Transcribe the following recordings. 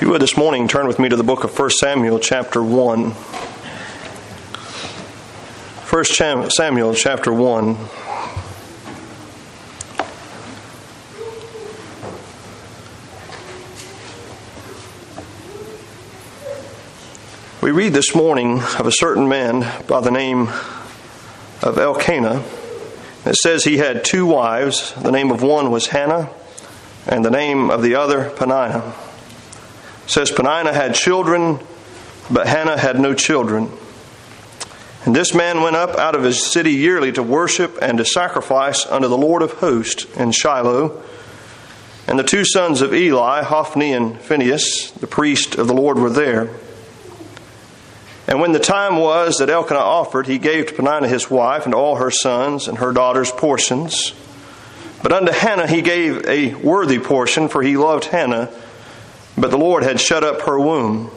If you would this morning, turn with me to the book of 1 Samuel, chapter 1. 1 Samuel, chapter 1. We read this morning of a certain man by the name of Elkanah. It says he had two wives. The name of one was Hannah, and the name of the other Peninnah. Says Peninnah had children, but Hannah had no children. And this man went up out of his city yearly to worship and to sacrifice unto the Lord of hosts in Shiloh. And the two sons of Eli, Hophni and Phinehas, the priest of the Lord, were there. And when the time was that Elkanah offered, he gave to Peninnah his wife and all her sons and her daughters portions. But unto Hannah he gave a worthy portion, for he loved Hannah, but the Lord had shut up her womb.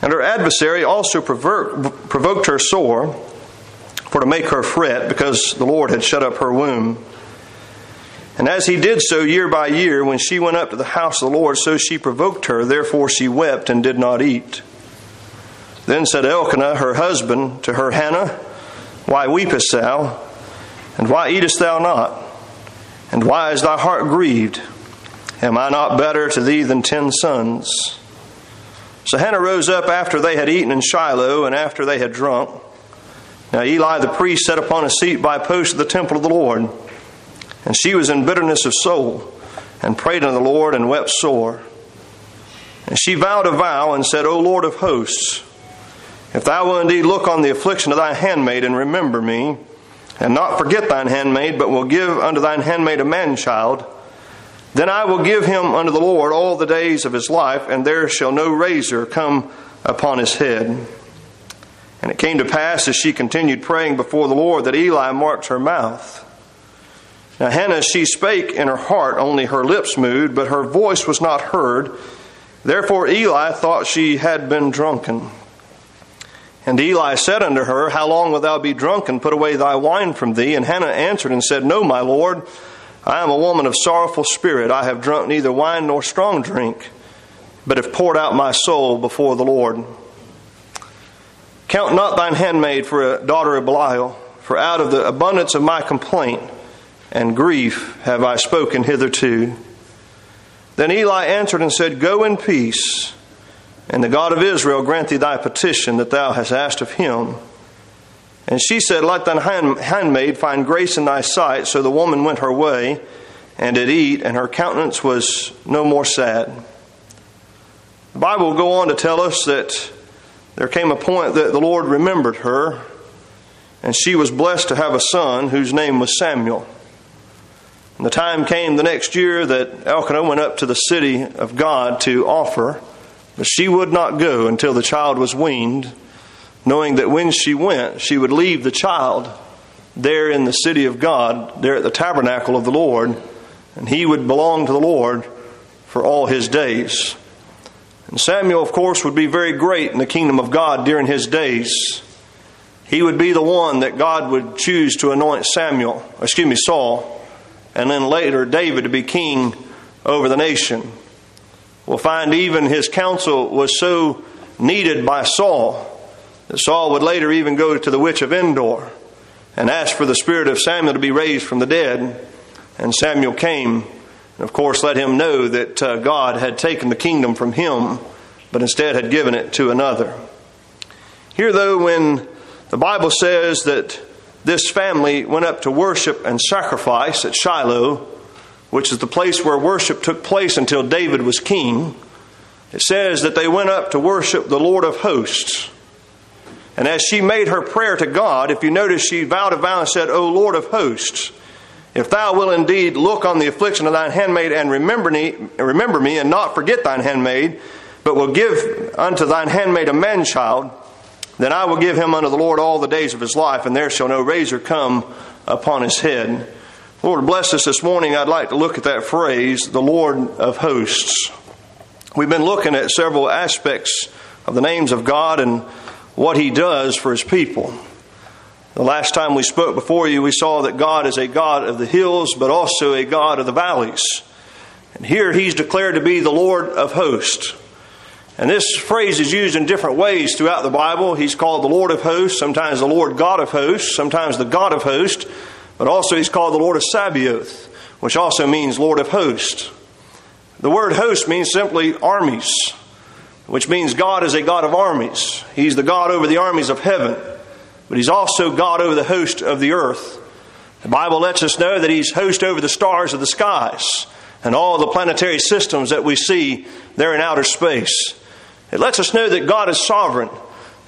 And her adversary also provoked her sore, for to make her fret, because the Lord had shut up her womb. And as he did so year by year, when she went up to the house of the Lord, so she provoked her, therefore she wept and did not eat. Then said Elkanah, her husband, to her Hannah, Why weepest thou? And why eatest thou not? And why is thy heart grieved? Am I not better to thee than ten sons? So Hannah rose up after they had eaten in Shiloh and after they had drunk. Now Eli the priest sat upon a seat by a post of the temple of the Lord. And she was in bitterness of soul and prayed unto the Lord and wept sore. And she vowed a vow and said, O Lord of hosts, if thou wilt indeed look on the affliction of thy handmaid and remember me, and not forget thine handmaid, but will give unto thine handmaid a man child, then I will give him unto the Lord all the days of his life, and there shall no razor come upon his head. And it came to pass as she continued praying before the Lord that Eli marked her mouth. Now Hannah, she spake in her heart, only her lips moved, but her voice was not heard. Therefore Eli thought she had been drunken. And Eli said unto her, How long wilt thou be drunken? put away thy wine from thee? And Hannah answered and said, No, my Lord, I am a woman of sorrowful spirit. I have drunk neither wine nor strong drink, but have poured out my soul before the Lord. Count not thine handmaid for a daughter of Belial, for out of the abundance of my complaint and grief have I spoken hitherto. Then Eli answered and said, Go in peace and the God of Israel grant thee thy petition that thou hast asked of him. And she said, Let thine handmaid find grace in thy sight. So the woman went her way and did eat, and her countenance was no more sad. The Bible will go on to tell us that there came a point that the Lord remembered her, and she was blessed to have a son whose name was Samuel. And the time came the next year that Elkanah went up to the city of God to offer but she would not go until the child was weaned, knowing that when she went, she would leave the child there in the city of God, there at the tabernacle of the Lord, and he would belong to the Lord for all his days. And Samuel, of course, would be very great in the kingdom of God during his days. He would be the one that God would choose to anoint Samuel, excuse me, Saul, and then later David to be king over the nation. We'll find even his counsel was so needed by Saul that Saul would later even go to the witch of Endor and ask for the spirit of Samuel to be raised from the dead. And Samuel came and, of course, let him know that uh, God had taken the kingdom from him, but instead had given it to another. Here, though, when the Bible says that this family went up to worship and sacrifice at Shiloh, which is the place where worship took place until David was king, it says that they went up to worship the Lord of hosts. And as she made her prayer to God, if you notice, she vowed a vow and said, O Lord of hosts, if thou wilt indeed look on the affliction of thine handmaid and remember me, remember me and not forget thine handmaid, but will give unto thine handmaid a man child, then I will give him unto the Lord all the days of his life, and there shall no razor come upon his head. Lord, bless us this morning. I'd like to look at that phrase, the Lord of hosts. We've been looking at several aspects of the names of God and what He does for His people. The last time we spoke before you, we saw that God is a God of the hills, but also a God of the valleys. And here he's declared to be the Lord of hosts. And this phrase is used in different ways throughout the Bible. He's called the Lord of hosts, sometimes the Lord God of hosts, sometimes the God of hosts, but also he's called the Lord of Sabaoth, which also means Lord of hosts. The word host means simply armies, which means God is a God of armies. He's the God over the armies of heaven, but he's also God over the host of the earth. The Bible lets us know that he's host over the stars of the skies and all the planetary systems that we see there in outer space. It lets us know that God is sovereign.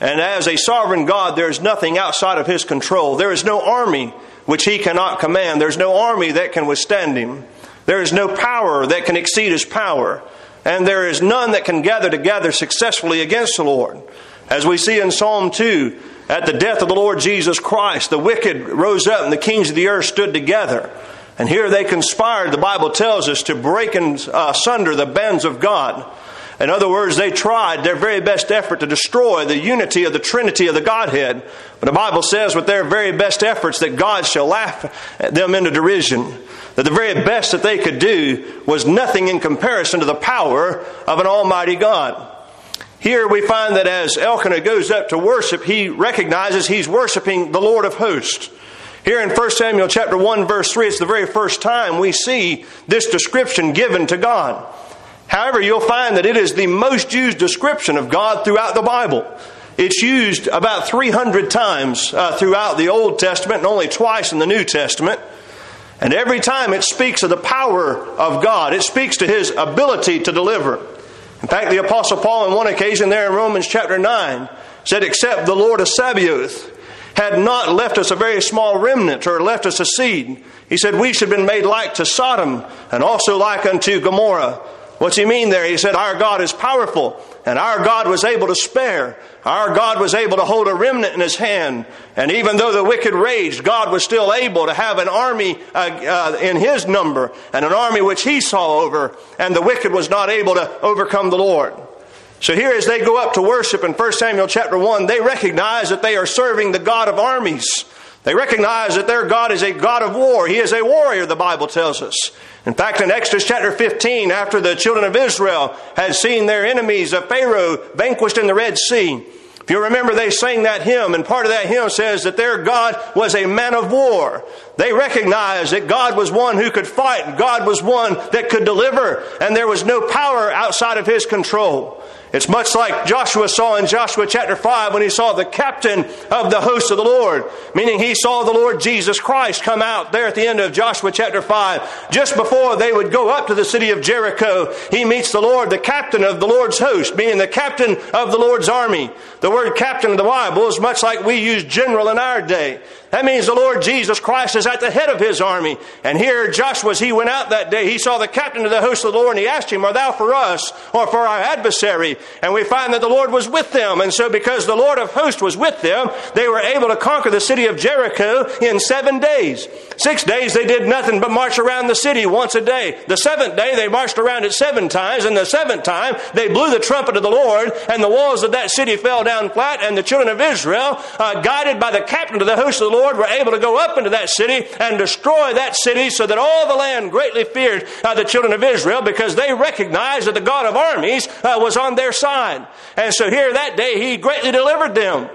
And as a sovereign God, there is nothing outside of his control. There is no army which he cannot command. There's no army that can withstand him. There is no power that can exceed his power. And there is none that can gather together successfully against the Lord. As we see in Psalm 2, at the death of the Lord Jesus Christ, the wicked rose up and the kings of the earth stood together. And here they conspired, the Bible tells us, to break uh, asunder the bands of God. In other words, they tried their very best effort to destroy the unity of the Trinity of the Godhead. But the Bible says, with their very best efforts, that God shall laugh them into derision. That the very best that they could do was nothing in comparison to the power of an Almighty God. Here we find that as Elkanah goes up to worship, he recognizes he's worshiping the Lord of hosts. Here in 1 Samuel chapter 1 verse 3, it's the very first time we see this description given to God. However, you'll find that it is the most used description of God throughout the Bible. It's used about 300 times uh, throughout the Old Testament and only twice in the New Testament. And every time it speaks of the power of God, it speaks to his ability to deliver. In fact, the Apostle Paul, on one occasion there in Romans chapter 9, said, Except the Lord of Sabaoth had not left us a very small remnant or left us a seed. He said, We should have been made like to Sodom and also like unto Gomorrah. What's he mean there? He said, Our God is powerful, and our God was able to spare. Our God was able to hold a remnant in his hand. And even though the wicked raged, God was still able to have an army uh, uh, in his number, and an army which he saw over, and the wicked was not able to overcome the Lord. So here as they go up to worship in 1 Samuel chapter 1, they recognize that they are serving the God of armies. They recognize that their God is a God of war. He is a warrior, the Bible tells us. In fact, in Exodus chapter 15, after the children of Israel had seen their enemies of Pharaoh vanquished in the Red Sea, if you remember, they sang that hymn, and part of that hymn says that their God was a man of war. They recognized that God was one who could fight, God was one that could deliver, and there was no power outside of his control. It's much like Joshua saw in Joshua chapter 5 when he saw the captain of the host of the Lord, meaning he saw the Lord Jesus Christ come out there at the end of Joshua chapter 5. Just before they would go up to the city of Jericho, he meets the Lord, the captain of the Lord's host, meaning the captain of the Lord's army. The word captain in the Bible is much like we use general in our day. That means the Lord Jesus Christ is at the head of his army. And here Joshua, as he went out that day, he saw the captain of the host of the Lord and he asked him, Are thou for us or for our adversary? And we find that the Lord was with them. And so because the Lord of hosts was with them, they were able to conquer the city of Jericho in seven days. Six days they did nothing but march around the city once a day. The seventh day they marched around it seven times. And the seventh time they blew the trumpet of the Lord and the walls of that city fell down flat. And the children of Israel, uh, guided by the captain of the host of the Lord, Lord were able to go up into that city and destroy that city so that all the land greatly feared uh, the children of Israel because they recognized that the God of armies uh, was on their side. And so here that day he greatly delivered them.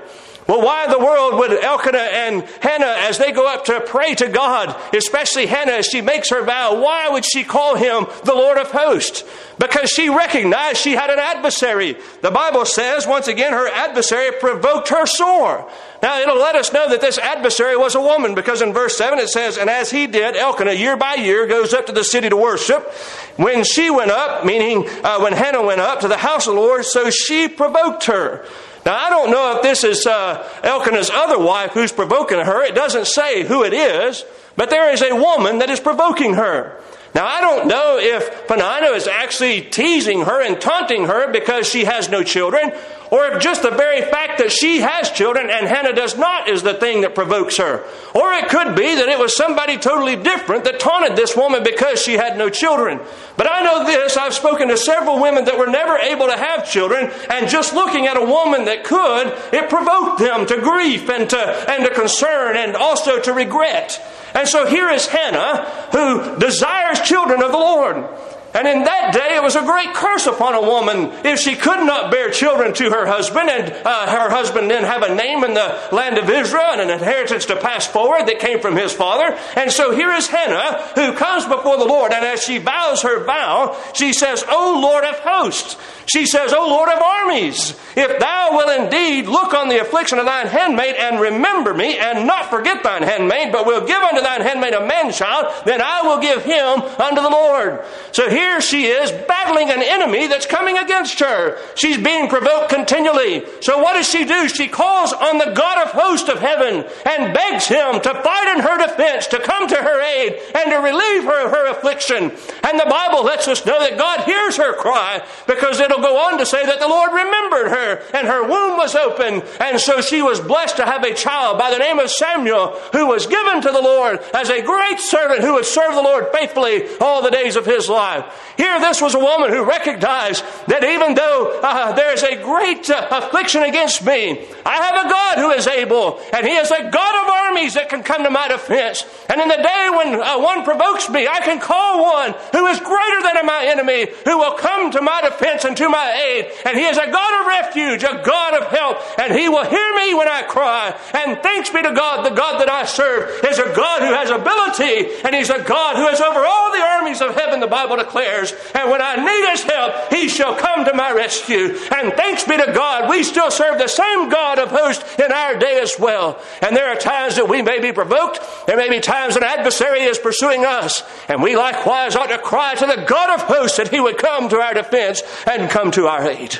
Well, why in the world would Elkanah and Hannah, as they go up to pray to God, especially Hannah as she makes her vow, why would she call him the Lord of hosts? Because she recognized she had an adversary. The Bible says, once again, her adversary provoked her sore. Now, it'll let us know that this adversary was a woman because in verse 7 it says, And as he did, Elkanah year by year goes up to the city to worship. When she went up, meaning uh, when Hannah went up to the house of the Lord, so she provoked her. Now, I don't know if this is uh, Elkanah's other wife who's provoking her. It doesn't say who it is, but there is a woman that is provoking her. Now, I don't know if Peninnah is actually teasing her and taunting her because she has no children, or if just the very fact that she has children and Hannah does not is the thing that provokes her. Or it could be that it was somebody totally different that taunted this woman because she had no children. But I know this I've spoken to several women that were never able to have children, and just looking at a woman that could, it provoked them to grief and to, and to concern and also to regret. And so here is Hannah who desires children of the Lord. And in that day, it was a great curse upon a woman if she could not bear children to her husband, and uh, her husband then have a name in the land of Israel and an inheritance to pass forward that came from his father. And so here is Hannah, who comes before the Lord, and as she vows her vow, she says, O Lord of hosts, she says, O Lord of armies, if thou will indeed look on the affliction of thine handmaid and remember me, and not forget thine handmaid, but will give unto thine handmaid a man child, then I will give him unto the Lord. So here she is battling an enemy that's coming against her. She's being provoked continually. So what does she do? She calls on the God of hosts of heaven and begs him to fight in her defense, to come to her aid, and to relieve her of her affliction. And the Bible lets us know that God hears her cry because it'll go on to say that the Lord remembered her and her womb was open. And so she was blessed to have a child by the name of Samuel who was given to the Lord as a great servant who would serve the Lord faithfully all the days of his life. Here, this was a woman who recognized that even though uh, there's a great uh, affliction against me, I have a God who is able, and He is a God of armies that can come to my defense. And in the day when uh, one provokes me, I can call one who is greater than my enemy, who will come to my defense and to my aid. And He is a God of refuge, a God of help, and He will hear me when I cry. And thanks be to God, the God that I serve is a God who has ability, and He's a God who is over all the armies of heaven, the Bible declares. And when I need His help, He shall come to my rescue. And thanks be to God, we still serve the same God of hosts in our day as well. And there are times that we may be provoked. There may be times an adversary is pursuing us. And we likewise ought to cry to the God of hosts that He would come to our defense and come to our aid.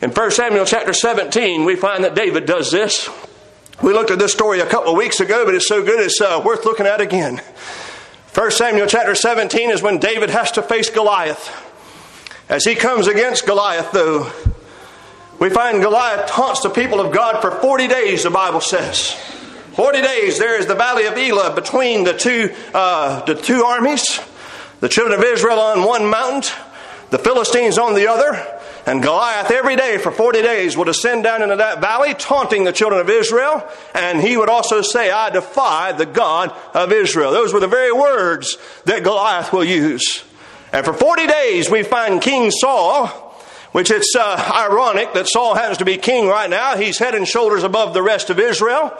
In 1 Samuel chapter 17, we find that David does this. We looked at this story a couple of weeks ago, but it's so good it's uh, worth looking at again. 1 Samuel chapter 17 is when David has to face Goliath. As he comes against Goliath, though, we find Goliath taunts the people of God for 40 days, the Bible says. 40 days there is the valley of Elah between the two, uh, the two armies, the children of Israel on one mountain, the Philistines on the other. And Goliath every day for 40 days would ascend down into that valley, taunting the children of Israel. And he would also say, I defy the God of Israel. Those were the very words that Goliath will use. And for 40 days we find King Saul, which it's uh, ironic that Saul happens to be king right now. He's head and shoulders above the rest of Israel.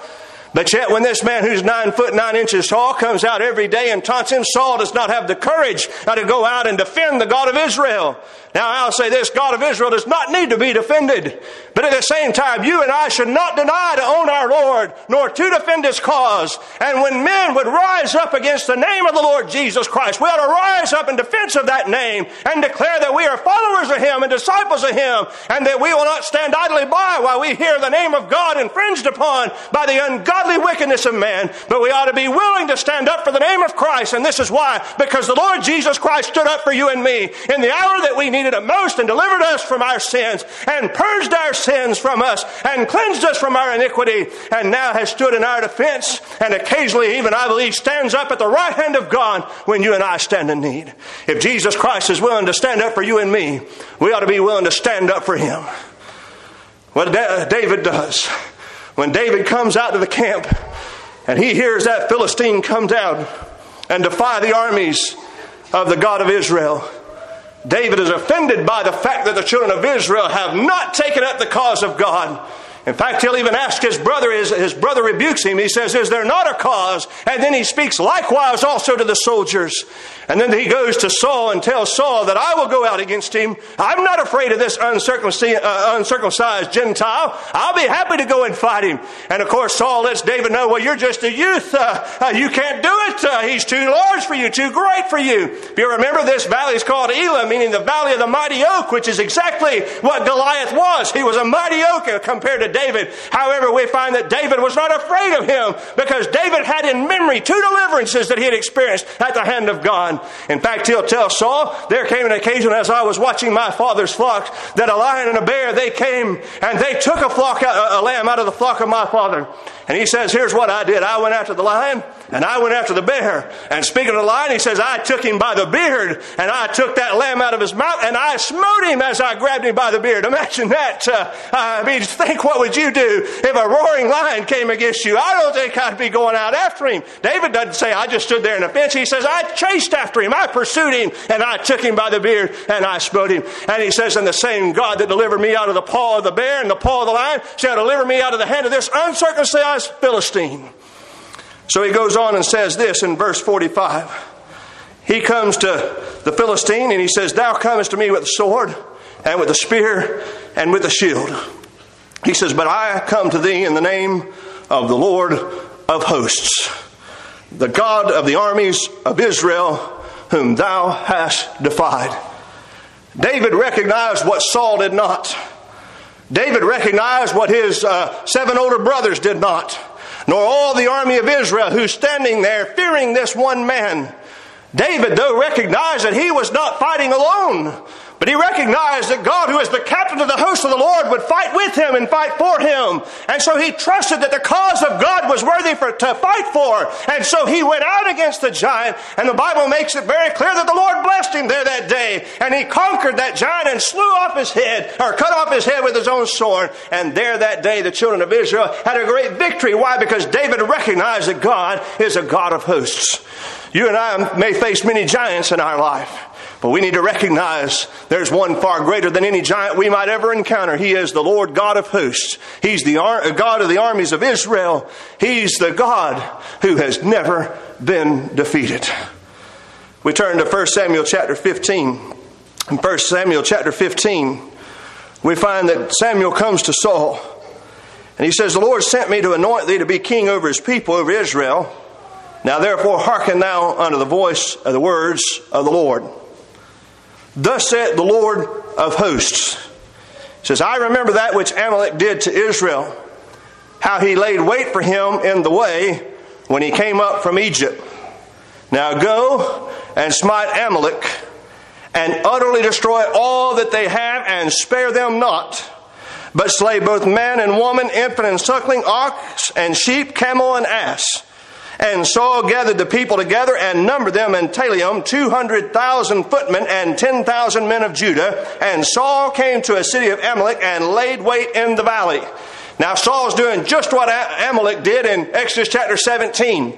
But yet, when this man who's nine foot nine inches tall comes out every day and taunts him, Saul does not have the courage now to go out and defend the God of Israel. Now, I'll say this God of Israel does not need to be defended. But at the same time, you and I should not deny to own our Lord, nor to defend his cause. And when men would rise up against the name of the Lord Jesus Christ, we ought to rise up in defense of that name and declare that we are followers of him and disciples of him, and that we will not stand idly by while we hear the name of God infringed upon by the ungodly wickedness of man. But we ought to be willing to stand up for the name of Christ. And this is why, because the Lord Jesus Christ stood up for you and me in the hour that we needed it most and delivered us from our sins and purged our sins from us and cleansed us from our iniquity and now has stood in our defense and occasionally even I believe stands up at the right hand of God when you and I stand in need. If Jesus Christ is willing to stand up for you and me, we ought to be willing to stand up for him. What David does. When David comes out to the camp and he hears that Philistine come down and defy the armies of the God of Israel, David is offended by the fact that the children of Israel have not taken up the cause of God. In fact, he'll even ask his brother, his, his brother rebukes him. He says, Is there not a cause? And then he speaks likewise also to the soldiers. And then he goes to Saul and tells Saul that I will go out against him. I'm not afraid of this uncircumcised, uh, uncircumcised Gentile. I'll be happy to go and fight him. And of course, Saul lets David know, well, you're just a youth. Uh, uh, you can't do it. Uh, he's too large for you, too great for you. If you remember, this valley is called Elah, meaning the valley of the mighty oak, which is exactly what Goliath was. He was a mighty oak compared to David. However, we find that David was not afraid of him because David had in memory two deliverances that he had experienced at the hand of God. In fact, he'll tell Saul, there came an occasion as I was watching my father's flock that a lion and a bear, they came and they took a flock, a lamb out of the flock of my father. And he says, here's what I did. I went after the lion and I went after the bear. And speaking of the lion, he says, I took him by the beard and I took that lamb out of his mouth and I smote him as I grabbed him by the beard. Imagine that. Uh, I mean, think what would you do if a roaring lion came against you? I don't think I'd be going out after him. David doesn't say, I just stood there in a bench. He says, I chased after him. I pursued him and I took him by the beard and I smote him. And he says, and the same God that delivered me out of the paw of the bear and the paw of the lion shall deliver me out of the hand of this uncircumcised Philistine. So he goes on and says this in verse 45. He comes to the Philistine and he says, Thou comest to me with the sword and with the spear and with the shield. He says, But I come to thee in the name of the Lord of hosts, the God of the armies of Israel, whom thou hast defied. David recognized what Saul did not. David recognized what his uh, seven older brothers did not, nor all the army of Israel who's standing there fearing this one man. David, though, recognized that he was not fighting alone, but he recognized that God, who is the captain of the host of the Lord, would fight with him and fight for him. And so he trusted that the cause of God was worthy for, to fight for. And so he went out against the giant. And the Bible makes it very clear that the Lord blessed him there that day. And he conquered that giant and slew off his head, or cut off his head with his own sword. And there that day, the children of Israel had a great victory. Why? Because David recognized that God is a God of hosts. You and I may face many giants in our life. But we need to recognize there's one far greater than any giant we might ever encounter. He is the Lord God of hosts. He's the ar- uh, God of the armies of Israel. He's the God who has never been defeated. We turn to 1 Samuel chapter 15. In 1 Samuel chapter 15, we find that Samuel comes to Saul. And he says, The Lord sent me to anoint thee to be king over his people, over Israel. Now therefore hearken thou unto the voice of the words of the Lord. Thus saith the Lord of hosts. He says, I remember that which Amalek did to Israel, how he laid wait for him in the way when he came up from Egypt. Now go and smite Amalek and utterly destroy all that they have and spare them not, but slay both man and woman, infant and suckling, ox and sheep, camel and ass and Saul gathered the people together and numbered them in Telaim, 200,000 footmen and 10,000 men of Judah. And Saul came to a city of Amalek and laid wait in the valley. Now Saul's doing just what Amalek did in Exodus chapter 17.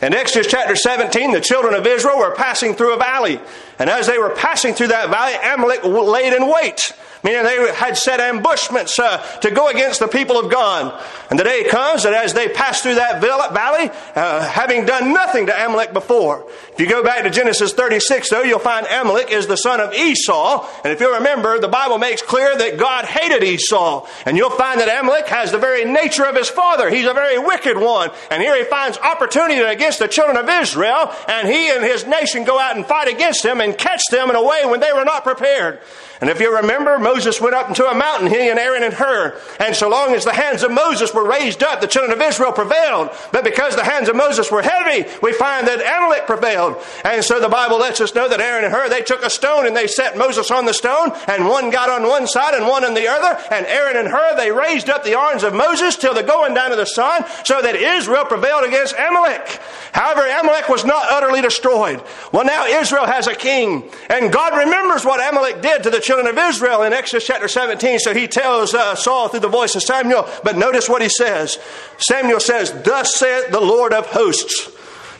In Exodus chapter 17, the children of Israel were passing through a valley. And as they were passing through that valley, Amalek laid in wait meaning they had set ambushments uh, to go against the people of God. And the day comes that as they pass through that valley, uh, having done nothing to Amalek before. If you go back to Genesis 36, though, you'll find Amalek is the son of Esau. And if you remember, the Bible makes clear that God hated Esau. And you'll find that Amalek has the very nature of his father. He's a very wicked one. And here he finds opportunity against the children of Israel, and he and his nation go out and fight against them and catch them in a way when they were not prepared. And if you remember, Moses went up into a mountain, he and Aaron and Hur. And so long as the hands of Moses were raised up, the children of Israel prevailed. But because the hands of Moses were heavy, we find that Amalek prevailed. And so the Bible lets us know that Aaron and Hur, they took a stone and they set Moses on the stone, and one got on one side and one on the other. And Aaron and Hur, they raised up the arms of Moses till the going down of the sun, so that Israel prevailed against Amalek. However, Amalek was not utterly destroyed. Well, now Israel has a king, and God remembers what Amalek did to the children of Israel in Exodus chapter 17. So he tells uh, Saul through the voice of Samuel, but notice what he says. Samuel says, Thus saith the Lord of hosts.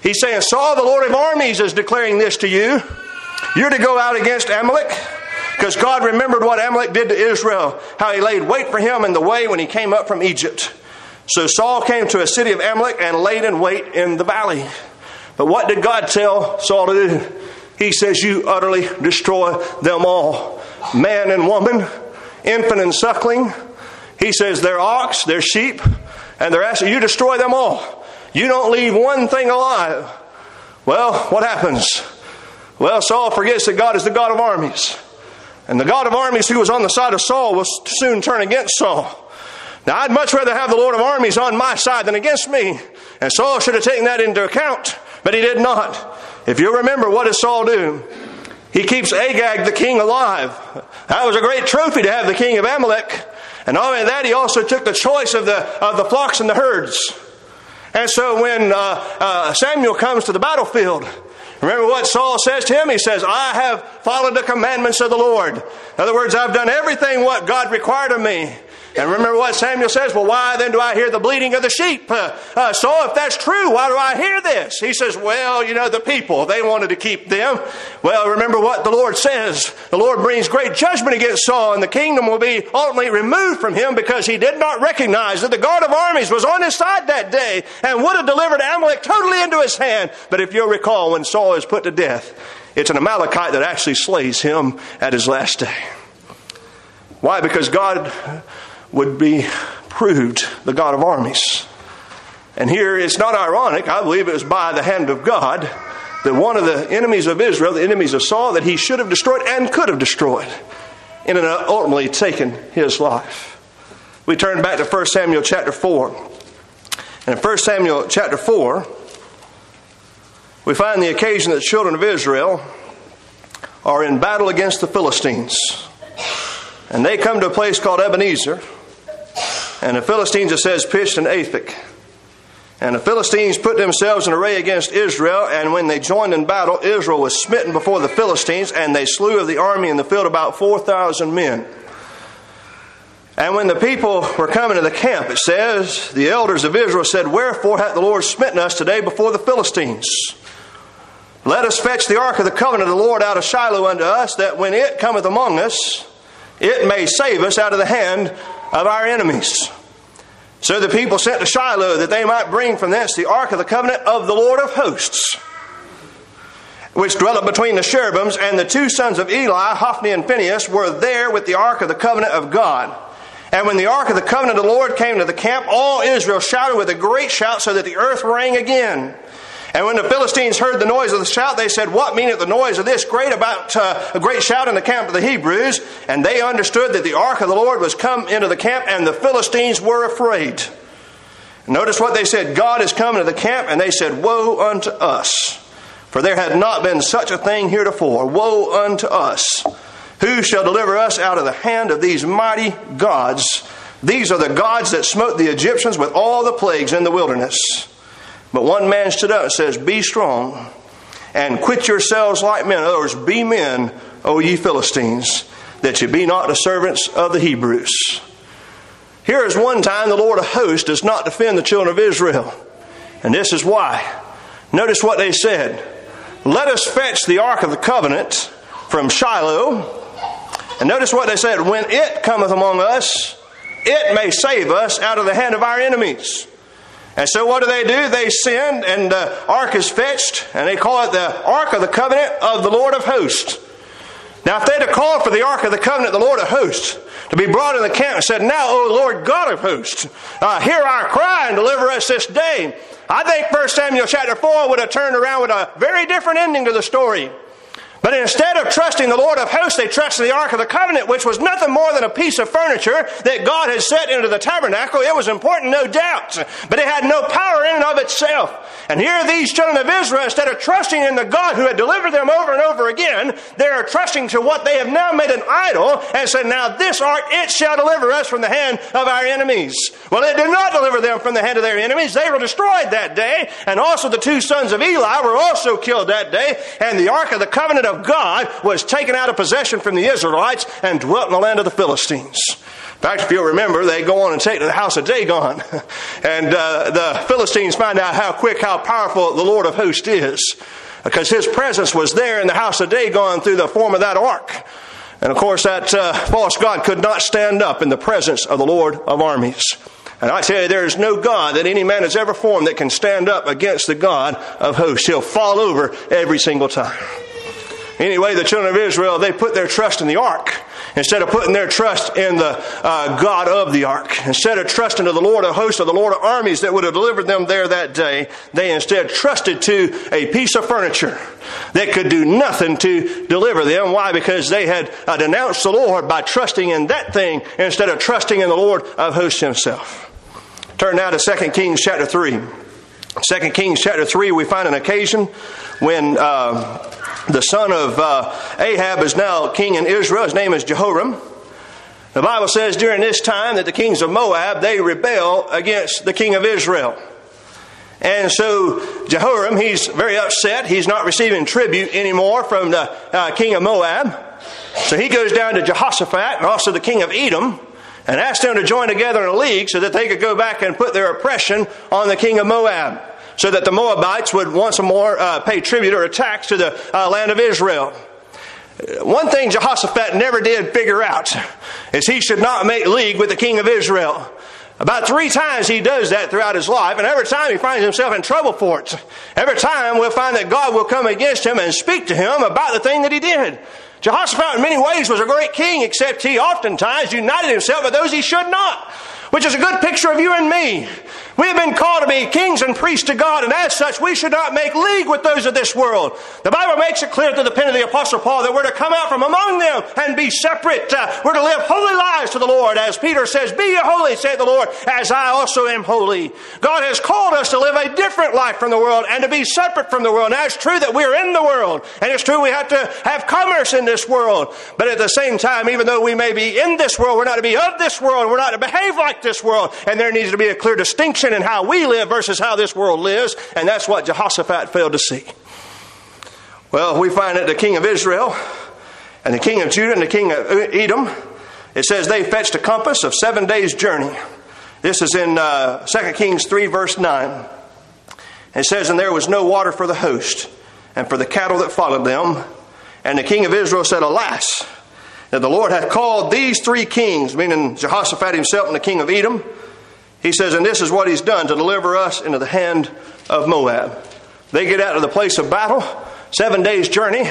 He's saying, Saul, the Lord of armies, is declaring this to you. You're to go out against Amalek. Because God remembered what Amalek did to Israel, how he laid wait for him in the way when he came up from Egypt. So Saul came to a city of Amalek and laid in wait in the valley. But what did God tell Saul to do? He says, You utterly destroy them all man and woman, infant and suckling. He says, Their ox, their sheep, and their ass. You destroy them all. You don't leave one thing alive. Well, what happens? Well, Saul forgets that God is the God of armies. And the God of armies who was on the side of Saul will soon turn against Saul. Now, I'd much rather have the Lord of armies on my side than against me. And Saul should have taken that into account, but he did not. If you remember, what does Saul do? He keeps Agag the king alive. That was a great trophy to have the king of Amalek. And not only that, he also took the choice of the, of the flocks and the herds. And so when uh, uh, Samuel comes to the battlefield, remember what Saul says to him? He says, I have followed the commandments of the Lord. In other words, I've done everything what God required of me. And remember what Samuel says? Well, why then do I hear the bleating of the sheep? Uh, uh, so if that's true, why do I hear this? He says, well, you know, the people, they wanted to keep them. Well, remember what the Lord says. The Lord brings great judgment against Saul, and the kingdom will be ultimately removed from him because he did not recognize that the God of armies was on his side that day and would have delivered Amalek totally into his hand. But if you'll recall, when Saul is put to death, it's an Amalekite that actually slays him at his last day. Why? Because God would be proved the God of armies. And here it's not ironic, I believe it was by the hand of God that one of the enemies of Israel, the enemies of Saul, that he should have destroyed and could have destroyed, and uh, ultimately taken his life. We turn back to 1 Samuel chapter 4. And in 1 Samuel chapter 4, we find the occasion that the children of Israel are in battle against the Philistines. And they come to a place called Ebenezer. And the Philistines, it says, pitched an Aphek. And the Philistines put themselves in array against Israel, and when they joined in battle, Israel was smitten before the Philistines, and they slew of the army in the field about 4,000 men. And when the people were coming to the camp, it says, the elders of Israel said, Wherefore hath the Lord smitten us today before the Philistines? Let us fetch the ark of the covenant of the Lord out of Shiloh unto us, that when it cometh among us, it may save us out of the hand of our enemies. So the people sent to Shiloh that they might bring from thence the ark of the covenant of the Lord of hosts, which dwelleth between the cherubims, and the two sons of Eli, Hophni and Phinehas, were there with the ark of the covenant of God. And when the ark of the covenant of the Lord came to the camp, all Israel shouted with a great shout, so that the earth rang again. And when the Philistines heard the noise of the shout, they said, What meaneth the noise of this great about uh, a great shout in the camp of the Hebrews? And they understood that the ark of the Lord was come into the camp, and the Philistines were afraid. Notice what they said God is come into the camp, and they said, Woe unto us! For there had not been such a thing heretofore. Woe unto us! Who shall deliver us out of the hand of these mighty gods? These are the gods that smote the Egyptians with all the plagues in the wilderness. But one man stood up and says, Be strong and quit yourselves like men. In other words, be men, O ye Philistines, that ye be not the servants of the Hebrews. Here is one time the Lord of hosts does not defend the children of Israel. And this is why. Notice what they said. Let us fetch the ark of the covenant from Shiloh. And notice what they said. When it cometh among us, it may save us out of the hand of our enemies. And so what do they do? They send, and the ark is fetched, and they call it the Ark of the Covenant of the Lord of Hosts. Now, if they'd have called for the Ark of the Covenant, the Lord of Hosts, to be brought in the camp and said, Now, O Lord God of hosts, uh, hear our cry and deliver us this day, I think 1 Samuel chapter 4 would have turned around with a very different ending to the story. But instead of trusting the Lord of hosts, they trusted the Ark of the Covenant, which was nothing more than a piece of furniture that God had set into the tabernacle. It was important, no doubt, but it had no power in and of itself. And here these children of Israel, instead of trusting in the God who had delivered them over and over again, they are trusting to what they have now made an idol and said, now this ark, it shall deliver us from the hand of our enemies. Well, it did not deliver them from the hand of their enemies. They were destroyed that day. And also the two sons of Eli were also killed that day. And the ark of the covenant of God was taken out of possession from the Israelites and dwelt in the land of the Philistines. In fact, if you'll remember, they go on and take to the house of Dagon. And uh, the Philistines find out how quick, how powerful the Lord of hosts is. Because his presence was there in the house of Dagon through the form of that ark. And of course, that uh, false God could not stand up in the presence of the Lord of armies. And I tell you, there is no God that any man has ever formed that can stand up against the God of hosts. He'll fall over every single time. Anyway, the children of Israel, they put their trust in the ark instead of putting their trust in the uh, God of the ark. Instead of trusting to the Lord of hosts or the Lord of armies that would have delivered them there that day, they instead trusted to a piece of furniture that could do nothing to deliver them. Why? Because they had uh, denounced the Lord by trusting in that thing instead of trusting in the Lord of hosts himself. Turn now to 2 Kings chapter 3. 2 Kings chapter 3, we find an occasion when uh, the son of uh, Ahab is now king in Israel. His name is Jehoram. The Bible says during this time that the kings of Moab, they rebel against the king of Israel. And so Jehoram, he's very upset. He's not receiving tribute anymore from the uh, king of Moab. So he goes down to Jehoshaphat and also the king of Edom. and asked them to join together in a league so that they could go back and put their oppression on the king of Moab, so that the Moabites would once more uh, pay tribute or a tax to the uh, land of Israel. One thing Jehoshaphat never did figure out is he should not make league with the king of Israel. About three times he does that throughout his life, and every time he finds himself in trouble for it. Every time we'll find that God will come against him and speak to him about the thing that he did. Jehoshaphat, in many ways, was a great king, except he oftentimes united himself with those he should not, which is a good picture of you and me. We have been called to be kings and priests to God, and as such, we should not make league with those of this world. The Bible makes it clear through the pen of the Apostle Paul that we're to come out from among them and be separate. Uh, we're to live holy lives to the Lord. As Peter says, Be ye holy, saith the Lord, as I also am holy. God has called us to live a different life from the world and to be separate from the world. Now, it's true that we're in the world, and it's true we have to have commerce in this world. But at the same time, even though we may be in this world, we're not to be of this world, we're not to behave like this world, and there needs to be a clear distinction in how we live versus how this world lives, and that's what Jehoshaphat failed to see. Well, we find that the king of Israel and the king of Judah and the king of Edom, it says they fetched a compass of seven days' journey. This is in uh, 2 Kings 3, verse 9. It says, And there was no water for the host and for the cattle that followed them. And the king of Israel said, Alas, that the Lord hath called these three kings, meaning Jehoshaphat himself and the king of Edom, he says, and this is what he's done to deliver us into the hand of Moab. They get out to the place of battle, seven days' journey,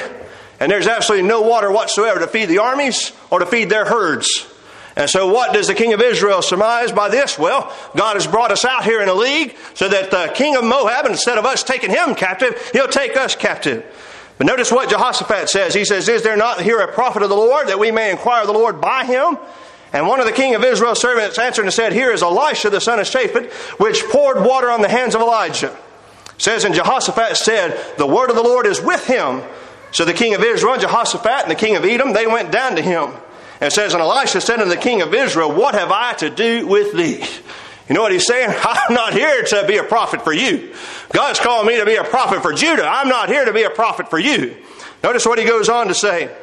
and there's absolutely no water whatsoever to feed the armies or to feed their herds. And so, what does the king of Israel surmise by this? Well, God has brought us out here in a league so that the king of Moab, instead of us taking him captive, he'll take us captive. But notice what Jehoshaphat says. He says, Is there not here a prophet of the Lord that we may inquire of the Lord by him? And one of the king of Israel's servants answered and said, Here is Elisha the son of Shaphat, which poured water on the hands of Elijah. It says, And Jehoshaphat said, The word of the Lord is with him. So the king of Israel, Jehoshaphat, and the king of Edom, they went down to him. And says, And Elisha said unto the king of Israel, What have I to do with thee? You know what he's saying? I'm not here to be a prophet for you. God's calling me to be a prophet for Judah. I'm not here to be a prophet for you. Notice what he goes on to say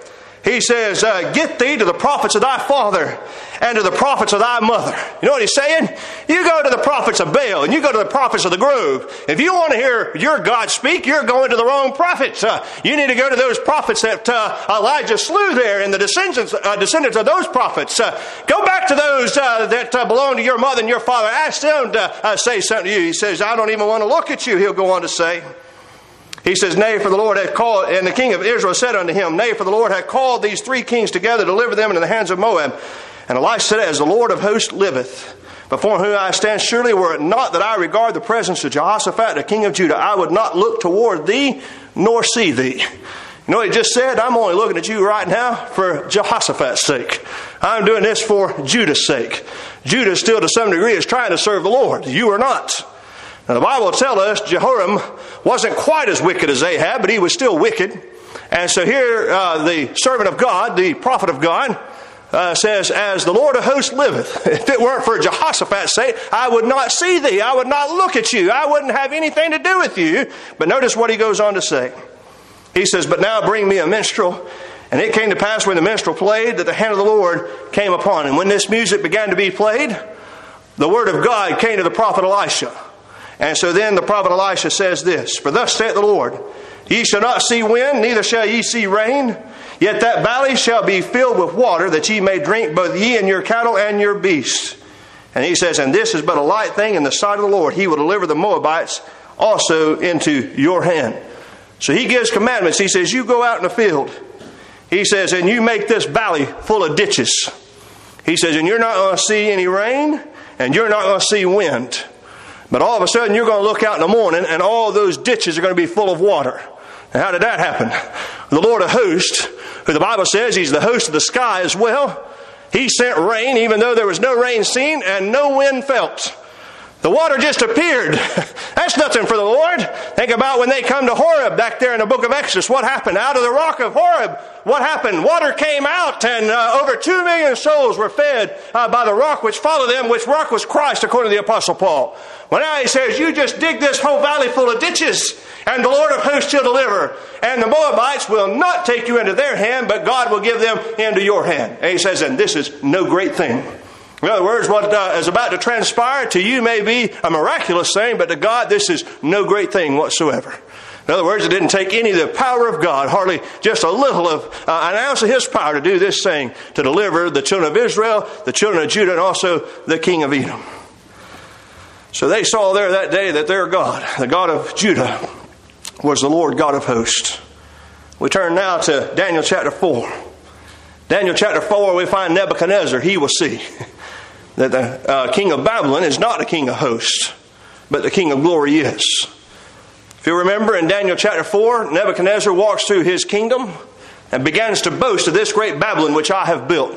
he says, uh, Get thee to the prophets of thy father and to the prophets of thy mother. You know what he's saying? You go to the prophets of Baal and you go to the prophets of the grove. If you want to hear your God speak, you're going to the wrong prophets. Uh, you need to go to those prophets that uh, Elijah slew there and the descendants, uh, descendants of those prophets. Uh, go back to those uh, that belong to your mother and your father. Ask them to say something to you. He says, I don't even want to look at you, he'll go on to say. He says, Nay, for the Lord hath called, and the king of Israel said unto him, Nay, for the Lord hath called these three kings together to deliver them into the hands of Moab. And Elisha said, As the Lord of hosts liveth, before whom I stand, surely were it not that I regard the presence of Jehoshaphat, the king of Judah, I would not look toward thee nor see thee. You know what he just said? I'm only looking at you right now for Jehoshaphat's sake. I'm doing this for Judah's sake. Judah still to some degree is trying to serve the Lord. You are not. Now, the Bible will tell us Jehoram wasn't quite as wicked as Ahab, but he was still wicked. And so here, uh, the servant of God, the prophet of God, uh, says, As the Lord of hosts liveth, if it weren't for Jehoshaphat's sake, I would not see thee. I would not look at you. I wouldn't have anything to do with you. But notice what he goes on to say. He says, But now bring me a minstrel. And it came to pass when the minstrel played that the hand of the Lord came upon him. When this music began to be played, the word of God came to the prophet Elisha. And so then the prophet Elisha says this For thus saith the Lord, Ye shall not see wind, neither shall ye see rain, yet that valley shall be filled with water, that ye may drink both ye and your cattle and your beasts. And he says, And this is but a light thing in the sight of the Lord. He will deliver the Moabites also into your hand. So he gives commandments. He says, You go out in the field. He says, And you make this valley full of ditches. He says, And you're not going to see any rain, and you're not going to see wind. But all of a sudden, you're going to look out in the morning and all those ditches are going to be full of water. Now, how did that happen? The Lord of hosts, who the Bible says he's the host of the sky as well, he sent rain even though there was no rain seen and no wind felt. The water just appeared. That's nothing for the Lord. Think about when they come to Horeb back there in the book of Exodus. What happened? Out of the rock of Horeb, what happened? Water came out, and uh, over two million souls were fed uh, by the rock which followed them, which rock was Christ, according to the Apostle Paul. Well, now he says, You just dig this whole valley full of ditches, and the Lord of hosts shall deliver. And the Moabites will not take you into their hand, but God will give them into your hand. And he says, And this is no great thing. In other words, what uh, is about to transpire to you may be a miraculous thing, but to God, this is no great thing whatsoever. In other words, it didn't take any of the power of God, hardly just a little of uh, an ounce of His power to do this thing to deliver the children of Israel, the children of Judah, and also the king of Edom. So they saw there that day that their God, the God of Judah, was the Lord God of hosts. We turn now to Daniel chapter 4. Daniel chapter 4, we find Nebuchadnezzar. He will see that the uh, king of Babylon is not the king of hosts, but the king of glory is. If you remember in Daniel chapter 4, Nebuchadnezzar walks through his kingdom and begins to boast of this great Babylon which I have built.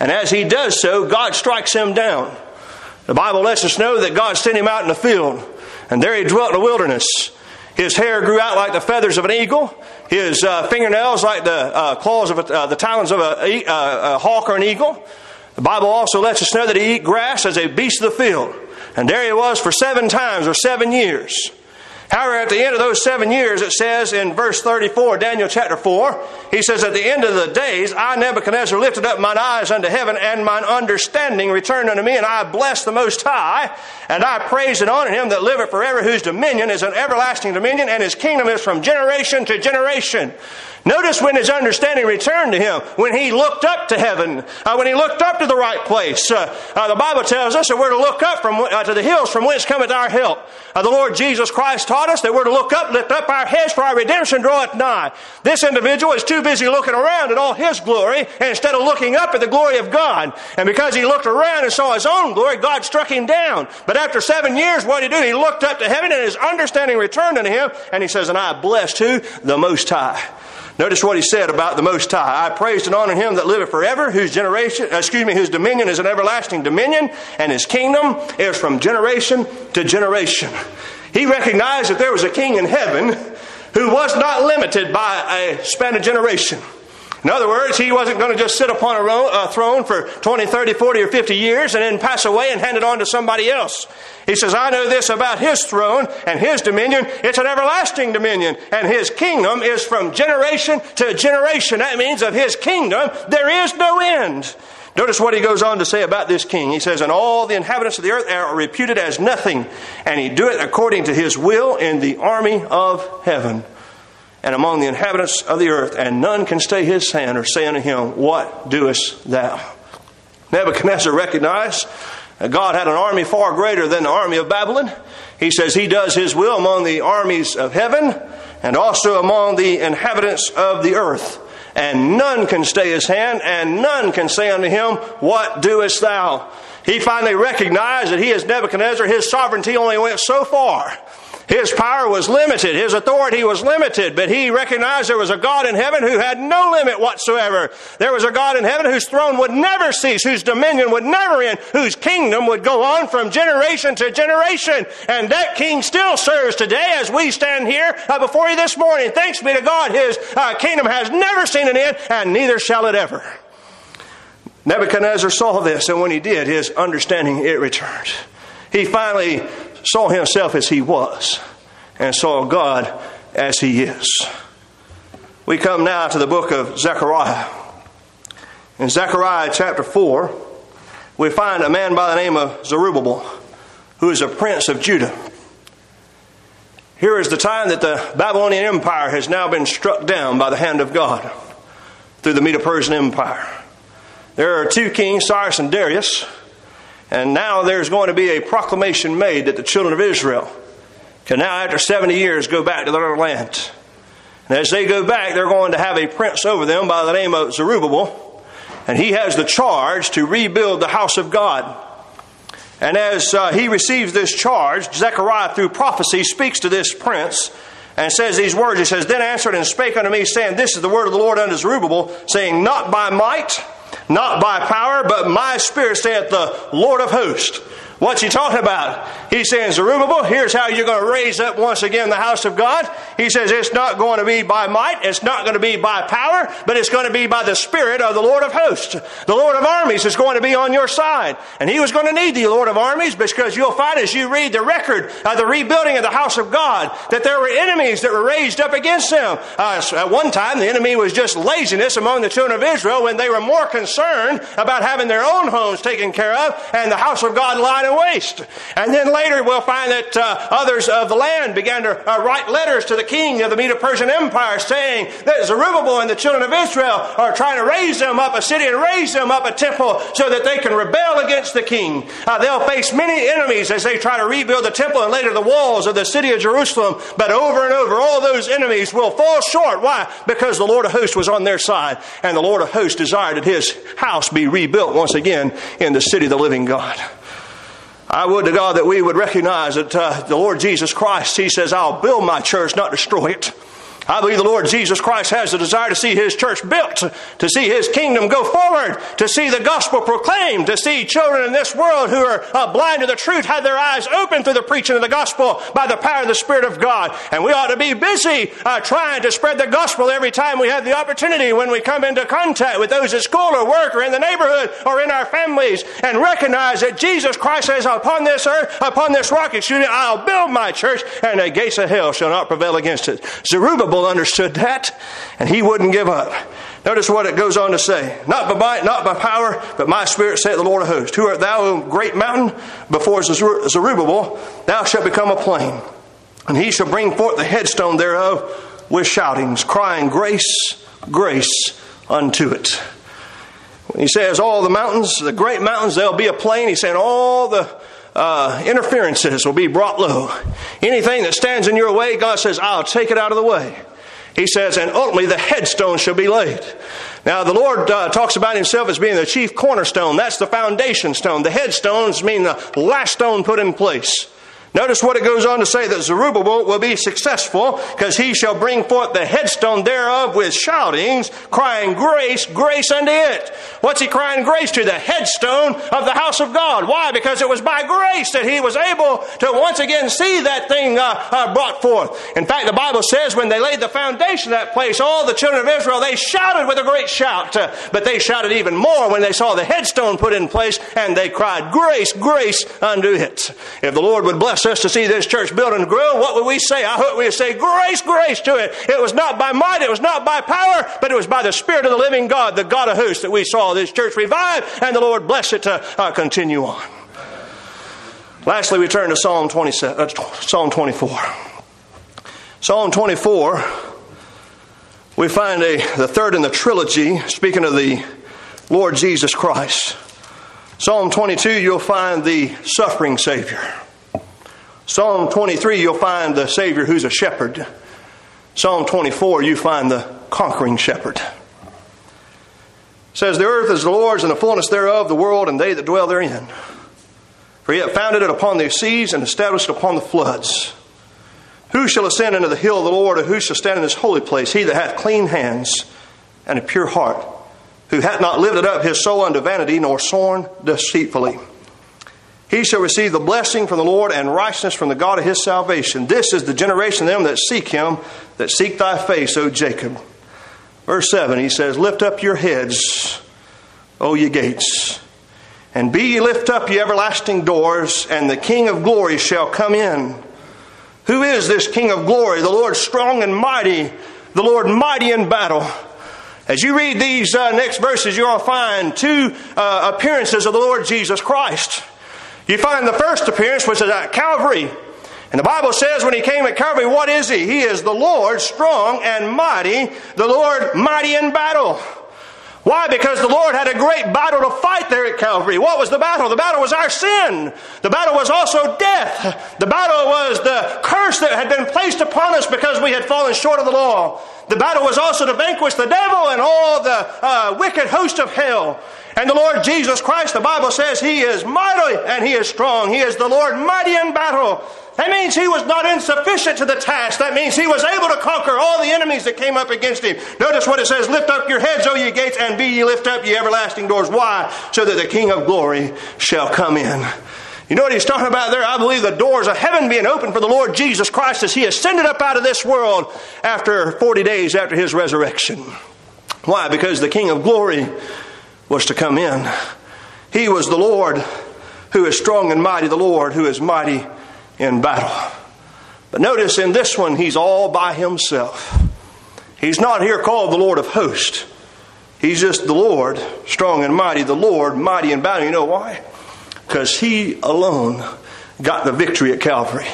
And as he does so, God strikes him down. The Bible lets us know that God sent him out in the field, and there he dwelt in the wilderness. His hair grew out like the feathers of an eagle. His uh, fingernails like the uh, claws of a, uh, the talons of a, uh, a, hawk or an eagle. The Bible also lets us know that he eat grass as a beast of the field. And there he was for seven times or seven years. However, at the end of those seven years, it says in verse 34, Daniel chapter 4, he says, At the end of the days, I, Nebuchadnezzar, lifted up mine eyes unto heaven, and mine understanding returned unto me, and I blessed the Most High, and I praised and honored him that liveth forever, whose dominion is an everlasting dominion, and his kingdom is from generation to generation. Notice when his understanding returned to him, when he looked up to heaven, uh, when he looked up to the right place. Uh, uh, the Bible tells us that we're to look up from, uh, to the hills from whence cometh our help. Uh, the Lord Jesus Christ taught us that we're to look up, lift up our heads, for our redemption draweth nigh. This individual is too busy looking around at all his glory and instead of looking up at the glory of God. And because he looked around and saw his own glory, God struck him down. But after seven years, what did he do? He looked up to heaven and his understanding returned unto him, and he says, And I blessed who? The Most High. Notice what he said about the Most High. I praised and honored him that liveth forever, whose generation, excuse me, whose dominion is an everlasting dominion, and his kingdom is from generation to generation. He recognized that there was a king in heaven who was not limited by a span of generation. In other words, he wasn't going to just sit upon a throne for 20, 30, 40, or 50 years and then pass away and hand it on to somebody else. He says, I know this about his throne and his dominion. It's an everlasting dominion, and his kingdom is from generation to generation. That means of his kingdom, there is no end. Notice what he goes on to say about this king. He says, And all the inhabitants of the earth are reputed as nothing, and he doeth according to his will in the army of heaven and among the inhabitants of the earth, and none can stay his hand or say unto him, What doest thou? Nebuchadnezzar recognized that God had an army far greater than the army of Babylon. He says he does his will among the armies of heaven and also among the inhabitants of the earth. And none can stay his hand, and none can say unto him, What doest thou? He finally recognized that he, as Nebuchadnezzar, his sovereignty only went so far. His power was limited, his authority was limited, but he recognized there was a God in heaven who had no limit whatsoever. There was a God in heaven whose throne would never cease, whose dominion would never end, whose kingdom would go on from generation to generation. And that king still serves today as we stand here uh, before you this morning. Thanks be to God, his uh, kingdom has never seen an end, and neither shall it ever. Nebuchadnezzar saw this, and when he did, his understanding it returned. He finally saw himself as he was and saw God as he is. We come now to the book of Zechariah. In Zechariah chapter 4, we find a man by the name of Zerubbabel, who is a prince of Judah. Here is the time that the Babylonian Empire has now been struck down by the hand of God through the Medo Persian Empire. There are two kings, Cyrus and Darius. And now there's going to be a proclamation made that the children of Israel can now, after 70 years, go back to their land. And as they go back, they're going to have a prince over them by the name of Zerubbabel. And he has the charge to rebuild the house of God. And as uh, he receives this charge, Zechariah, through prophecy, speaks to this prince and says these words. He says, Then answered and spake unto me, saying, This is the word of the Lord unto Zerubbabel, saying, Not by might, not by power, but my spirit, saith the Lord of hosts. What's he talking about? He's saying, Zerubbabel, here's how you're going to raise up once again the house of God. He says it's not going to be by might, it's not going to be by power, but it's going to be by the Spirit of the Lord of hosts. The Lord of armies is going to be on your side. And he was going to need the Lord of armies because you'll find as you read the record of the rebuilding of the house of God that there were enemies that were raised up against them. Uh, at one time, the enemy was just laziness among the children of Israel when they were more concerned about having their own homes taken care of and the house of God lying waste. And then later we'll find that uh, others of the land began to uh, write letters to the king of the Medo-Persian Empire saying that Zerubbabel and the children of Israel are trying to raise them up a city and raise them up a temple so that they can rebel against the king. Uh, they'll face many enemies as they try to rebuild the temple and later the walls of the city of Jerusalem. But over and over, all those enemies will fall short. Why? Because the Lord of hosts was on their side and the Lord of hosts desired that his house be rebuilt once again in the city of the living God. I would to God that we would recognize that uh, the Lord Jesus Christ, He says, I'll build my church, not destroy it. I believe the Lord Jesus Christ has a desire to see His church built, to see His kingdom go forward, to see the gospel proclaimed, to see children in this world who are uh, blind to the truth have their eyes opened through the preaching of the gospel by the power of the Spirit of God. And we ought to be busy uh, trying to spread the gospel every time we have the opportunity when we come into contact with those at school or work or in the neighborhood or in our families and recognize that Jesus Christ says, upon this earth, upon this rock, excuse me, I'll build my church and the gates of hell shall not prevail against it. Zerubbabel Zerubbabel understood that, and he wouldn't give up. Notice what it goes on to say. Not by might, not by power, but my spirit, saith the Lord of hosts. Who art thou, O great mountain? Before Zerubbabel, thou shalt become a plain. And he shall bring forth the headstone thereof with shoutings, crying, Grace, grace unto it. When he says all the mountains, the great mountains, there'll be a plain, he's saying all the uh, interferences will be brought low. Anything that stands in your way, God says, I'll take it out of the way. He says, and ultimately the headstone shall be laid. Now, the Lord uh, talks about himself as being the chief cornerstone. That's the foundation stone. The headstones mean the last stone put in place. Notice what it goes on to say that Zerubbabel will be successful because he shall bring forth the headstone thereof with shoutings, crying grace, grace unto it. What's he crying grace to? The headstone of the house of God. Why? Because it was by grace that he was able to once again see that thing uh, uh, brought forth. In fact, the Bible says when they laid the foundation of that place, all the children of Israel, they shouted with a great shout. Uh, but they shouted even more when they saw the headstone put in place and they cried grace, grace unto it. If the Lord would bless us to see this church built and grow, what would we say? I hope we would say, Grace, grace to it. It was not by might, it was not by power, but it was by the Spirit of the living God, the God of hosts, that we saw this church revive, and the Lord bless it to uh, continue on. Lastly, we turn to Psalm, 27, uh, Psalm 24. Psalm 24, we find a, the third in the trilogy, speaking of the Lord Jesus Christ. Psalm 22, you'll find the suffering Savior. Psalm 23, you'll find the Savior who's a shepherd. Psalm 24, you find the conquering shepherd. It says, The earth is the Lord's and the fullness thereof, the world and they that dwell therein. For he hath founded it upon the seas and established it upon the floods. Who shall ascend into the hill of the Lord, or who shall stand in his holy place? He that hath clean hands and a pure heart, who hath not lifted up his soul unto vanity, nor sworn deceitfully. He shall receive the blessing from the Lord and righteousness from the God of his salvation. This is the generation of them that seek him, that seek thy face, O Jacob. Verse 7, he says, Lift up your heads, O ye gates, and be ye lift up ye everlasting doors, and the King of glory shall come in. Who is this King of glory? The Lord strong and mighty, the Lord mighty in battle. As you read these uh, next verses, you'll find two uh, appearances of the Lord Jesus Christ. You find the first appearance which is at Calvary. And the Bible says when he came at Calvary, what is he? He is the Lord strong and mighty, the Lord mighty in battle. Why? Because the Lord had a great battle to fight there at Calvary. What was the battle? The battle was our sin. The battle was also death. The battle was the curse that had been placed upon us because we had fallen short of the law. The battle was also to vanquish the devil and all the uh, wicked host of hell. And the Lord Jesus Christ, the Bible says, He is mighty and He is strong. He is the Lord mighty in battle. That means he was not insufficient to the task. That means he was able to conquer all the enemies that came up against him. Notice what it says Lift up your heads, O ye gates, and be ye lift up ye everlasting doors. Why? So that the King of glory shall come in. You know what he's talking about there? I believe the doors of heaven being opened for the Lord Jesus Christ as he ascended up out of this world after 40 days after his resurrection. Why? Because the King of glory was to come in. He was the Lord who is strong and mighty, the Lord who is mighty in battle. But notice in this one, he's all by himself. He's not here called the Lord of hosts. He's just the Lord, strong and mighty, the Lord, mighty in battle. You know why? Because he alone got the victory at Calvary.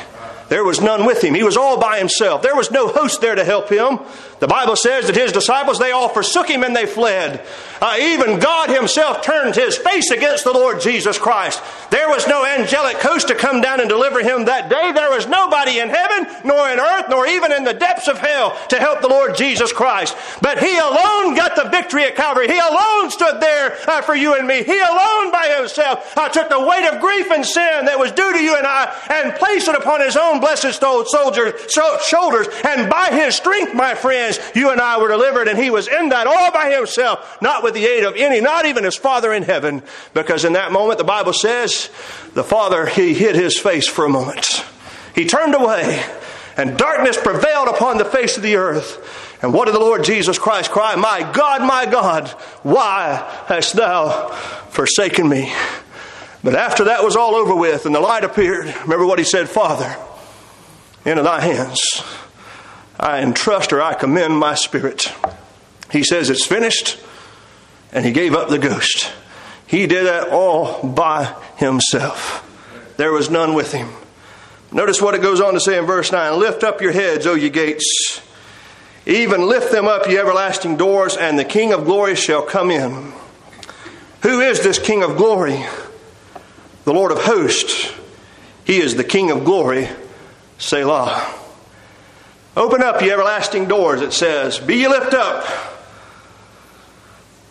There was none with him. He was all by himself. There was no host there to help him. The Bible says that his disciples, they all forsook him and they fled. Uh, even God himself turned his face against the Lord Jesus Christ. There was no angelic host to come down and deliver him that day. There was nobody in heaven, nor in earth, nor even in the depths of hell to help the Lord Jesus Christ. But he alone got the victory at Calvary. He alone stood there uh, for you and me. He alone by himself uh, took the weight of grief and sin that was due to you and I and placed it upon his own blessed soldier, shoulders. And by his strength, my friends, you and I were delivered. And he was in that all by himself, not with the aid of any, not even his Father in heaven. Because in that moment, the Bible says, the Father, he hid his face for a moment. He turned away, and darkness prevailed upon the face of the earth. And what did the Lord Jesus Christ cry? My God, my God, why hast thou forsaken me? But after that was all over with and the light appeared, remember what he said, Father, into thy hands I entrust or I commend my spirit. He says it's finished, and he gave up the ghost. He did that all by himself. There was none with him. Notice what it goes on to say in verse 9 Lift up your heads, O ye gates. Even lift them up, ye everlasting doors, and the King of glory shall come in. Who is this King of glory? The Lord of hosts. He is the King of glory. Selah. Open up, ye everlasting doors, it says. Be ye lift up.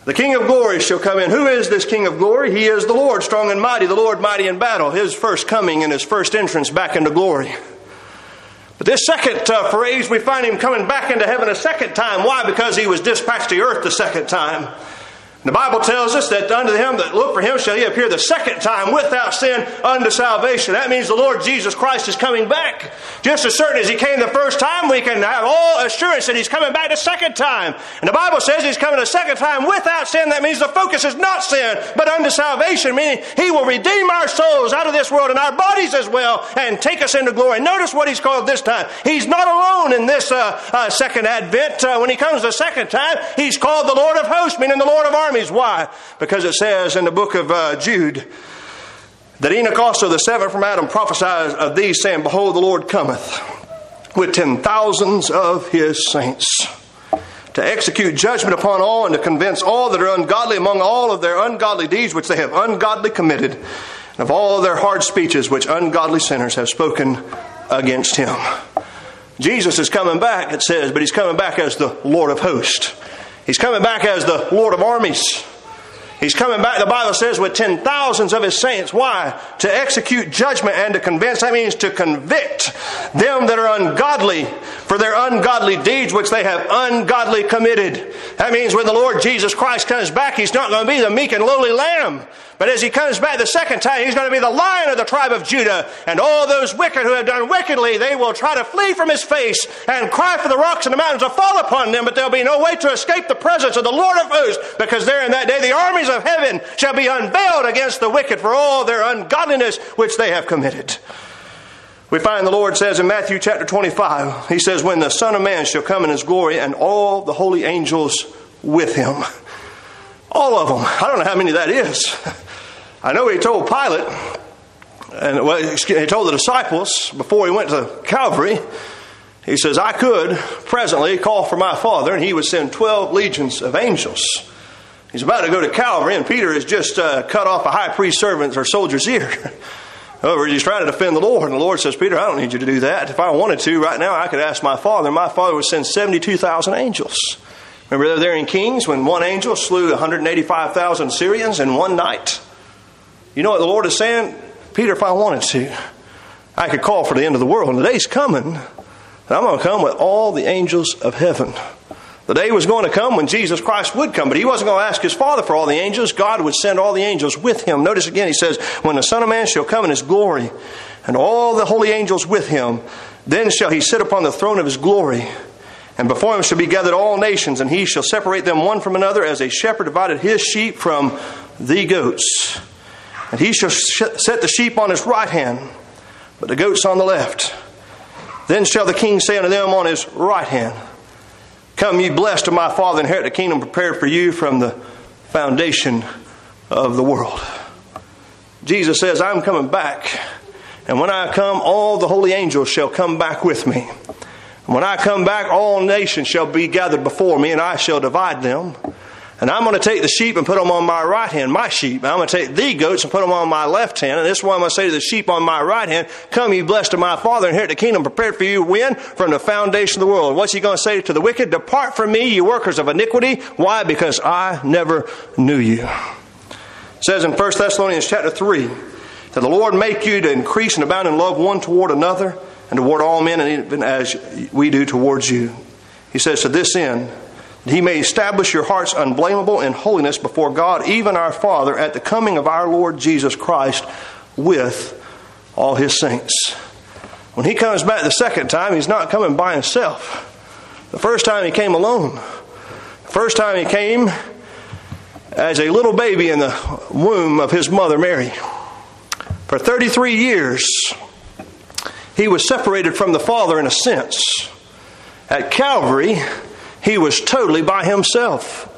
The King of glory shall come in. Who is this King of glory? He is the Lord, strong and mighty, the Lord mighty in battle. His first coming and his first entrance back into glory. But this second uh, phrase, we find him coming back into heaven a second time. Why? Because he was dispatched to earth the second time. The Bible tells us that unto him that look for him shall he appear the second time without sin unto salvation. That means the Lord Jesus Christ is coming back. Just as certain as he came the first time, we can have all assurance that he's coming back the second time. And the Bible says he's coming the second time without sin. That means the focus is not sin, but unto salvation, meaning he will redeem our souls out of this world and our bodies as well and take us into glory. Notice what he's called this time. He's not alone in this uh, uh, second advent. Uh, when he comes the second time, he's called the Lord of hosts, meaning the Lord of armies armies. Why? Because it says in the book of uh, Jude that Enoch also, the seventh from Adam, prophesied of these, saying, Behold, the Lord cometh with ten thousands of his saints to execute judgment upon all and to convince all that are ungodly among all of their ungodly deeds which they have ungodly committed, and of all their hard speeches which ungodly sinners have spoken against him. Jesus is coming back, it says, but he's coming back as the Lord of hosts. He's coming back as the Lord of armies. He's coming back, the Bible says, with ten thousands of his saints. Why? To execute judgment and to convince. That means to convict them that are ungodly for their ungodly deeds which they have ungodly committed. That means when the Lord Jesus Christ comes back, he's not going to be the meek and lowly lamb. But as he comes back the second time, he's going to be the lion of the tribe of Judah. And all those wicked who have done wickedly, they will try to flee from his face and cry for the rocks and the mountains to fall upon them. But there'll be no way to escape the presence of the Lord of hosts, because there in that day the armies of heaven shall be unveiled against the wicked for all their ungodliness which they have committed. We find the Lord says in Matthew chapter 25, He says, When the Son of Man shall come in His glory and all the holy angels with Him. All of them. I don't know how many that is. I know He told Pilate, and well, He told the disciples before He went to Calvary, He says, I could presently call for my Father, and He would send 12 legions of angels. He's about to go to Calvary, and Peter has just uh, cut off a high priest servant's or soldier's ear. However, he's trying to defend the Lord, and the Lord says, Peter, I don't need you to do that. If I wanted to, right now, I could ask my Father, and my Father would send 72,000 angels. Remember they're there in Kings when one angel slew 185,000 Syrians in one night? You know what the Lord is saying? Peter, if I wanted to, I could call for the end of the world. And the day's coming, and I'm going to come with all the angels of heaven. The day was going to come when Jesus Christ would come, but he wasn't going to ask his Father for all the angels. God would send all the angels with him. Notice again, he says, When the Son of Man shall come in his glory, and all the holy angels with him, then shall he sit upon the throne of his glory. And before him shall be gathered all nations, and he shall separate them one from another, as a shepherd divided his sheep from the goats. And he shall set the sheep on his right hand, but the goats on the left. Then shall the king say unto them on his right hand, Come, ye blessed of my Father, inherit the kingdom prepared for you from the foundation of the world. Jesus says, I'm coming back. And when I come, all the holy angels shall come back with me. And when I come back, all nations shall be gathered before me, and I shall divide them. And I'm going to take the sheep and put them on my right hand, my sheep. And I'm going to take the goats and put them on my left hand. And this is why I'm going to say to the sheep on my right hand, Come, ye blessed of my Father, inherit the kingdom prepared for you when? From the foundation of the world. What's he going to say to the wicked? Depart from me, you workers of iniquity. Why? Because I never knew you. It says in 1 Thessalonians chapter 3 that the Lord make you to increase and abound in love one toward another and toward all men, and even as we do towards you. He says, To this end, he may establish your hearts unblameable in holiness before God, even our Father, at the coming of our Lord Jesus Christ with all his saints. When he comes back the second time, he's not coming by himself. The first time he came alone. The first time he came as a little baby in the womb of his mother Mary. For 33 years, he was separated from the Father in a sense. At Calvary, he was totally by himself.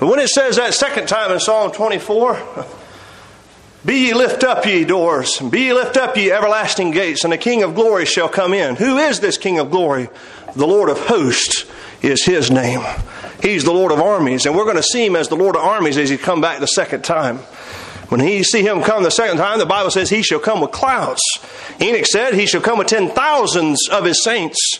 But when it says that second time in Psalm 24, Be ye lift up, ye doors, be ye lift up, ye everlasting gates, and the King of glory shall come in. Who is this King of glory? The Lord of hosts is his name. He's the Lord of armies, and we're going to see him as the Lord of armies as he come back the second time. When he see him come the second time, the Bible says he shall come with clouds. Enoch said he shall come with ten thousands of his saints.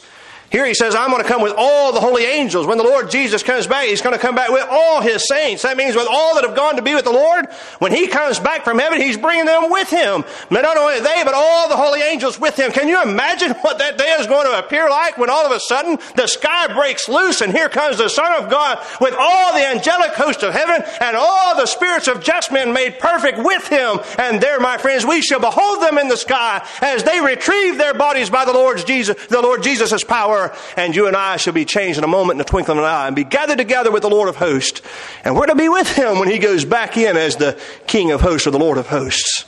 Here he says, I'm going to come with all the holy angels. When the Lord Jesus comes back, he's going to come back with all his saints. That means with all that have gone to be with the Lord. When he comes back from heaven, he's bringing them with him. Not only they, but all the holy angels with him. Can you imagine what that day is going to appear like when all of a sudden the sky breaks loose and here comes the Son of God with all the angelic host of heaven and all the spirits of just men made perfect with him. And there, my friends, we shall behold them in the sky as they retrieve their bodies by the Lord Jesus, the Lord Jesus' power and you and I shall be changed in a moment, in a twinkling of an eye, and be gathered together with the Lord of hosts. And we're to be with him when he goes back in as the King of hosts or the Lord of hosts.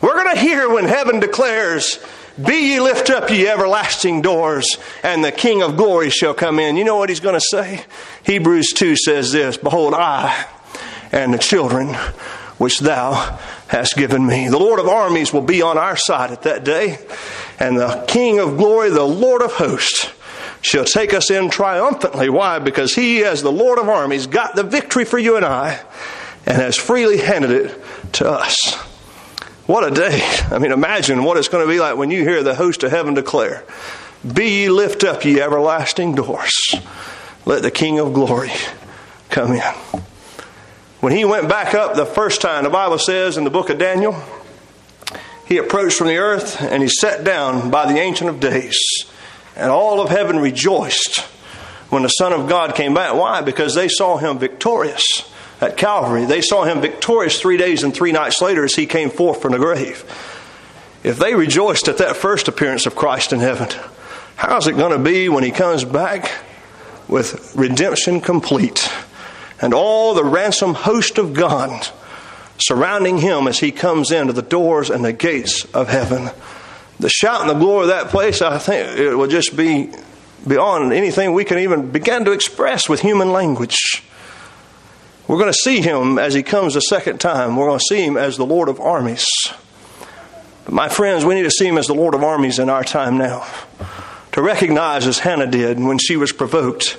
We're going to hear when heaven declares, Be ye lift up, ye everlasting doors, and the King of glory shall come in. You know what he's going to say? Hebrews 2 says this Behold, I and the children which thou hast given me. The Lord of armies will be on our side at that day, and the King of glory, the Lord of hosts, shall take us in triumphantly. Why? Because he, as the Lord of armies, got the victory for you and I and has freely handed it to us. What a day. I mean, imagine what it's going to be like when you hear the host of heaven declare, Be ye lift up, ye everlasting doors. Let the King of glory come in. When he went back up the first time, the Bible says in the book of Daniel, he approached from the earth and he sat down by the Ancient of Days. And all of heaven rejoiced when the Son of God came back. Why? Because they saw him victorious at Calvary. They saw him victorious three days and three nights later as he came forth from the grave. If they rejoiced at that first appearance of Christ in heaven, how's it going to be when he comes back with redemption complete and all the ransom host of God surrounding him as he comes into the doors and the gates of heaven? The shout and the glory of that place, I think it will just be beyond anything we can even begin to express with human language. We're going to see him as he comes the second time. We're going to see him as the Lord of armies. But my friends, we need to see him as the Lord of armies in our time now. To recognize, as Hannah did when she was provoked,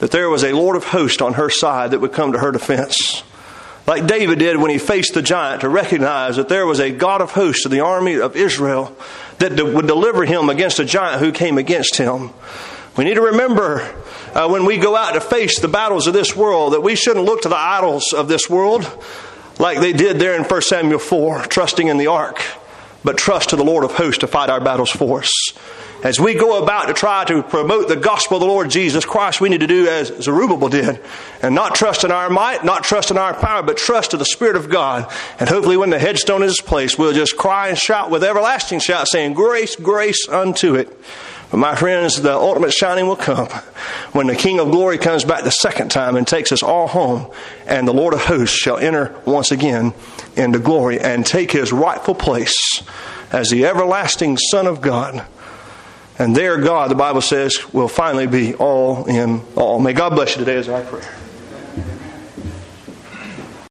that there was a Lord of hosts on her side that would come to her defense like David did when he faced the giant, to recognize that there was a God of hosts of the army of Israel that would deliver him against a giant who came against him. We need to remember uh, when we go out to face the battles of this world that we shouldn't look to the idols of this world like they did there in 1 Samuel 4, trusting in the ark, but trust to the Lord of hosts to fight our battles for us. As we go about to try to promote the gospel of the Lord Jesus Christ, we need to do as Zerubbabel did and not trust in our might, not trust in our power, but trust in the Spirit of God. And hopefully, when the headstone is placed, we'll just cry and shout with everlasting shout, saying, Grace, grace unto it. But my friends, the ultimate shining will come when the King of glory comes back the second time and takes us all home, and the Lord of hosts shall enter once again into glory and take his rightful place as the everlasting Son of God. And there, God, the Bible says, will finally be all in all. May God bless you today as I pray.